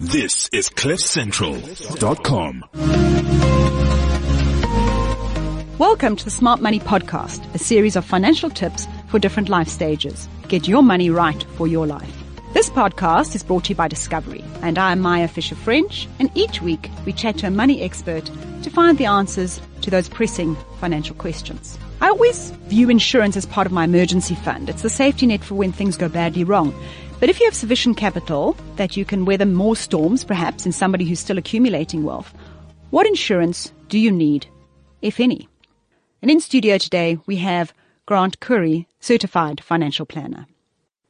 This is CliffCentral.com. Welcome to the Smart Money Podcast, a series of financial tips for different life stages. Get your money right for your life. This podcast is brought to you by Discovery, and I'm Maya Fisher French, and each week we chat to a money expert to find the answers to those pressing financial questions. I always view insurance as part of my emergency fund. It's the safety net for when things go badly wrong. But if you have sufficient capital that you can weather more storms, perhaps, in somebody who's still accumulating wealth, what insurance do you need, if any? And in studio today, we have Grant Khoury, certified financial planner.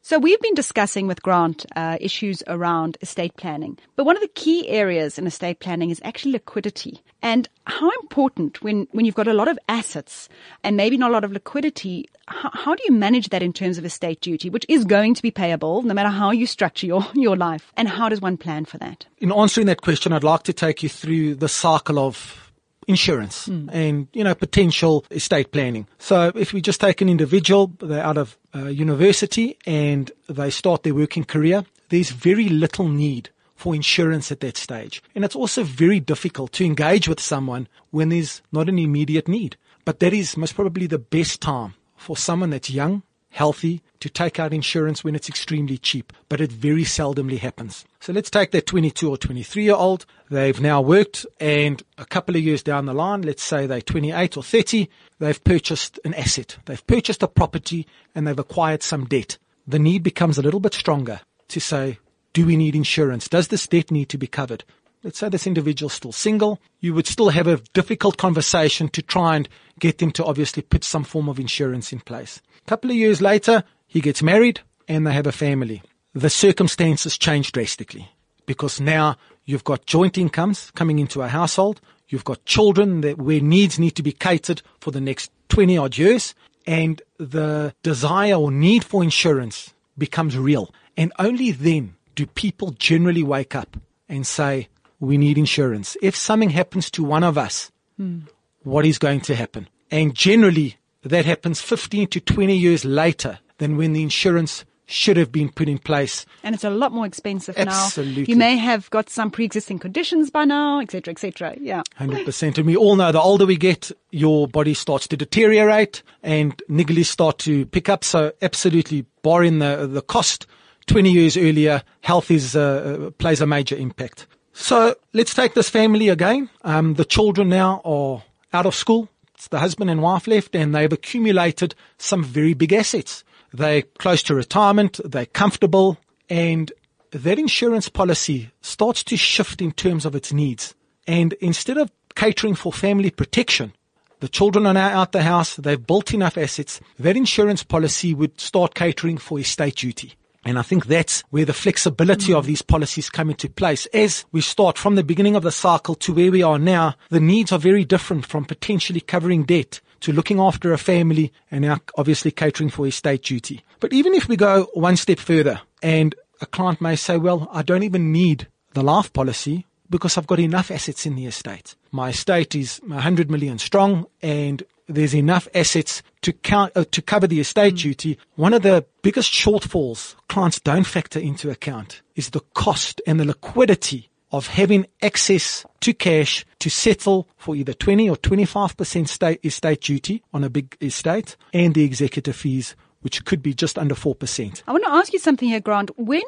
So we've been discussing with Grant uh, issues around estate planning, but one of the key areas in estate planning is actually liquidity and how important when when you've got a lot of assets and maybe not a lot of liquidity. How, how do you manage that in terms of estate duty, which is going to be payable no matter how you structure your your life, and how does one plan for that? In answering that question, I'd like to take you through the cycle of insurance mm. and, you know, potential estate planning. So if we just take an individual, they're out of uh, university and they start their working career, there's very little need for insurance at that stage. And it's also very difficult to engage with someone when there's not an immediate need. But that is most probably the best time for someone that's young, healthy, to take out insurance when it's extremely cheap, but it very seldomly happens. So let's take that 22 or 23 year old. They've now worked and a couple of years down the line, let's say they're 28 or 30, they've purchased an asset. They've purchased a property and they've acquired some debt. The need becomes a little bit stronger to say, do we need insurance? Does this debt need to be covered? Let's say this individual's still single. You would still have a difficult conversation to try and get them to obviously put some form of insurance in place. A couple of years later, he gets married and they have a family. The circumstances change drastically because now you've got joint incomes coming into a household. You've got children that where needs need to be catered for the next 20 odd years and the desire or need for insurance becomes real. And only then do people generally wake up and say, we need insurance. If something happens to one of us, mm. what is going to happen? And generally that happens 15 to 20 years later than when the insurance should have been put in place. And it's a lot more expensive Absolutely. now. You may have got some pre-existing conditions by now, etc., etc. Yeah. 100%. And we all know the older we get, your body starts to deteriorate and niggles start to pick up. So absolutely, barring the, the cost, 20 years earlier, health is, uh, uh plays a major impact. So let's take this family again. Um, the children now are out of school. It's the husband and wife left and they've accumulated some very big assets. They're close to retirement. They're comfortable and that insurance policy starts to shift in terms of its needs. And instead of catering for family protection, the children are now out the house. They've built enough assets. That insurance policy would start catering for estate duty. And I think that's where the flexibility of these policies come into place. As we start from the beginning of the cycle to where we are now, the needs are very different from potentially covering debt to looking after a family and now obviously catering for estate duty. But even if we go one step further and a client may say, well, I don't even need the life policy because I've got enough assets in the estate. My estate is 100 million strong and there's enough assets to count, uh, to cover the estate mm. duty. One of the biggest shortfalls clients don't factor into account is the cost and the liquidity of having access to cash to settle for either 20 or 25% state estate duty on a big estate and the executive fees which could be just under 4%. I want to ask you something here, Grant. When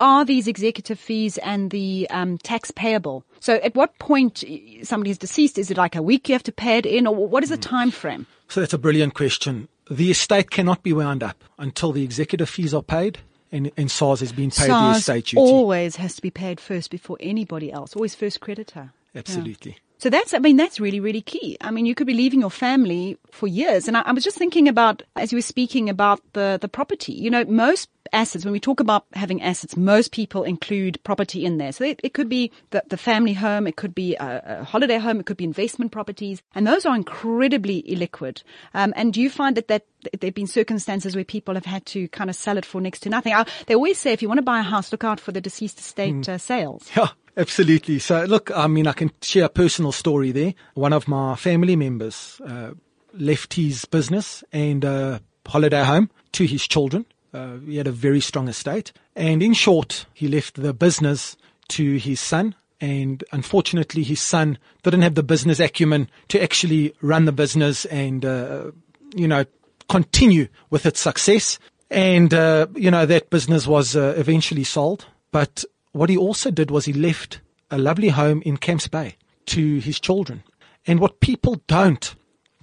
are these executive fees and the um, tax payable? So at what point somebody is deceased? Is it like a week you have to pay it in or what is the hmm. time frame? So that's a brilliant question. The estate cannot be wound up until the executive fees are paid and, and SARS has been paid SARS the estate duty. always has to be paid first before anybody else. Always first creditor. Absolutely. So that's, I mean, that's really, really key. I mean, you could be leaving your family for years. And I, I, was just thinking about, as you were speaking about the, the property, you know, most assets, when we talk about having assets, most people include property in there. So it, it could be the, the family home. It could be a, a, holiday home. It could be investment properties. And those are incredibly illiquid. Um, and do you find that that there have been circumstances where people have had to kind of sell it for next to nothing? I, they always say if you want to buy a house, look out for the deceased estate mm. uh, sales. Yeah. Absolutely. So look, I mean, I can share a personal story there. One of my family members uh, left his business and a holiday home to his children. Uh, he had a very strong estate. And in short, he left the business to his son. And unfortunately, his son didn't have the business acumen to actually run the business and, uh, you know, continue with its success. And, uh, you know, that business was uh, eventually sold. But what he also did was he left a lovely home in Camps Bay to his children. And what people don't,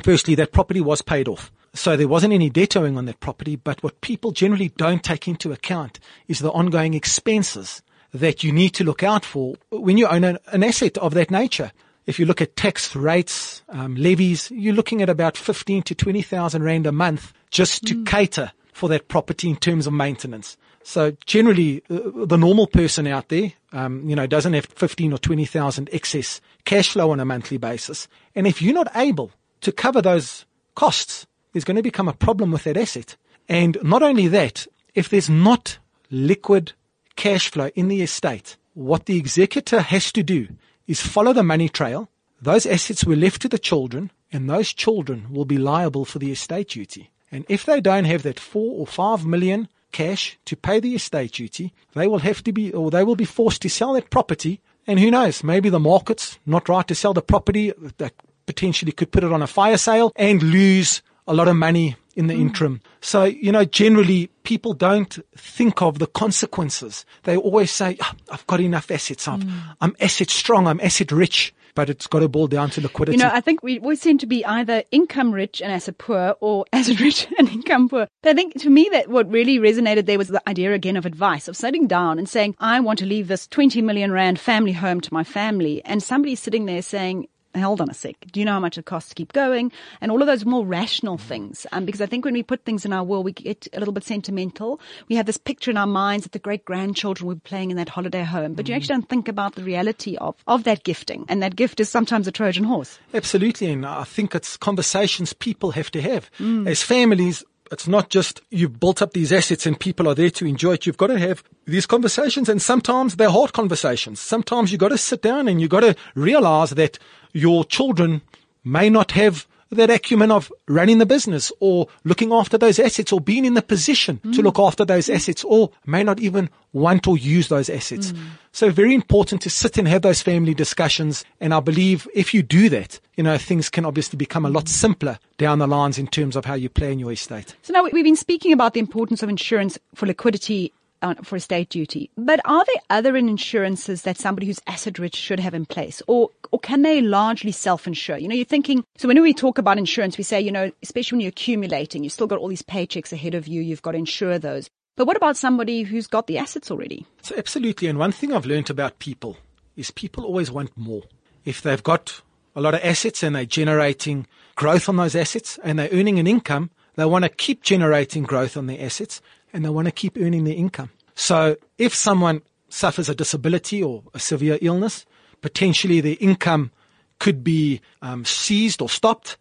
firstly, that property was paid off. So there wasn't any debt owing on that property, but what people generally don't take into account is the ongoing expenses that you need to look out for when you own an, an asset of that nature. If you look at tax rates, um, levies, you're looking at about 15 to 20,000 rand a month just to mm. cater for that property in terms of maintenance. So generally, uh, the normal person out there, um, you know, doesn't have 15 or 20,000 excess cash flow on a monthly basis. And if you're not able to cover those costs, there's going to become a problem with that asset. And not only that, if there's not liquid cash flow in the estate, what the executor has to do is follow the money trail. Those assets were left to the children and those children will be liable for the estate duty. And if they don't have that four or five million cash to pay the estate duty, they will have to be, or they will be forced to sell that property. And who knows, maybe the market's not right to sell the property that potentially could put it on a fire sale and lose a lot of money in the mm. interim. So, you know, generally people don't think of the consequences. They always say, oh, I've got enough assets. I'm, mm. I'm asset strong. I'm asset rich but it's got to boil down to liquidity. You know, I think we always seem to be either income rich and asset poor or asset rich and income poor. But I think to me that what really resonated there was the idea again of advice, of sitting down and saying, I want to leave this 20 million rand family home to my family. And somebody sitting there saying, hold on a sec. Do you know how much it costs to keep going? And all of those more rational things. Um, because I think when we put things in our will, we get a little bit sentimental. We have this picture in our minds that the great grandchildren were playing in that holiday home, but mm. you actually don't think about the reality of, of that gifting. And that gift is sometimes a Trojan horse. Absolutely. And I think it's conversations people have to have mm. as families it's not just you've built up these assets and people are there to enjoy it. You've got to have these conversations and sometimes they're hard conversations. Sometimes you've got to sit down and you've got to realize that your children may not have that acumen of running the business or looking after those assets or being in the position mm. to look after those assets or may not even want or use those assets. Mm. So very important to sit and have those family discussions. And I believe if you do that, you know, things can obviously become a lot simpler down the lines in terms of how you plan your estate. So now we've been speaking about the importance of insurance for liquidity uh, for estate duty. But are there other insurances that somebody who's asset rich should have in place, or or can they largely self-insure? You know, you're thinking. So when we talk about insurance, we say, you know, especially when you're accumulating, you've still got all these paychecks ahead of you. You've got to insure those. But what about somebody who's got the assets already? So absolutely. And one thing I've learned about people is people always want more. If they've got a lot of assets and they're generating growth on those assets and they're earning an income, they want to keep generating growth on their assets and they want to keep earning their income. So if someone suffers a disability or a severe illness, potentially their income could be um, seized or stopped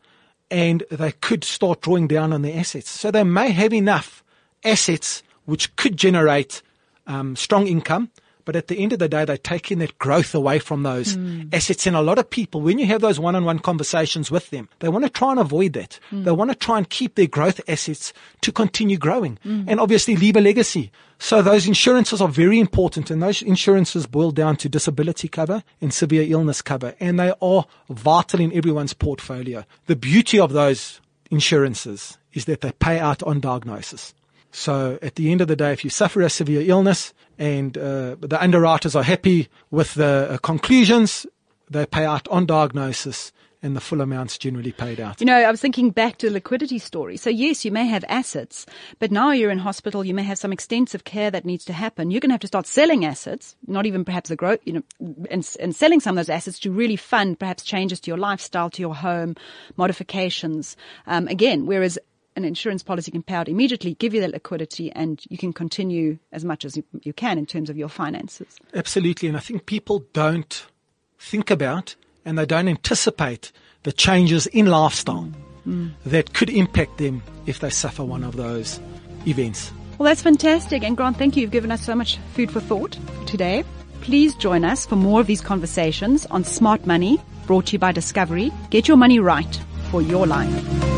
and they could start drawing down on their assets. So they may have enough assets which could generate um, strong income, but at the end of the day, they're taking that growth away from those mm. assets. And a lot of people, when you have those one-on-one conversations with them, they want to try and avoid that. Mm. They want to try and keep their growth assets to continue growing mm. and obviously leave a legacy. So those insurances are very important and those insurances boil down to disability cover and severe illness cover and they are vital in everyone's portfolio. The beauty of those insurances is that they pay out on diagnosis. So at the end of the day, if you suffer a severe illness and uh, the underwriters are happy with the uh, conclusions, they pay out on diagnosis and the full amounts generally paid out. You know, I was thinking back to the liquidity story. So yes, you may have assets, but now you're in hospital, you may have some extensive care that needs to happen. You're going to have to start selling assets, not even perhaps the growth, you know, and, and selling some of those assets to really fund perhaps changes to your lifestyle, to your home, modifications. Um, again, whereas an insurance policy can pay out immediately, give you that liquidity, and you can continue as much as you, you can in terms of your finances. Absolutely. And I think people don't think about and they don't anticipate the changes in lifestyle mm. that could impact them if they suffer one of those events. Well, that's fantastic. And Grant, thank you. You've given us so much food for thought today. Please join us for more of these conversations on Smart Money, brought to you by Discovery. Get your money right for your life.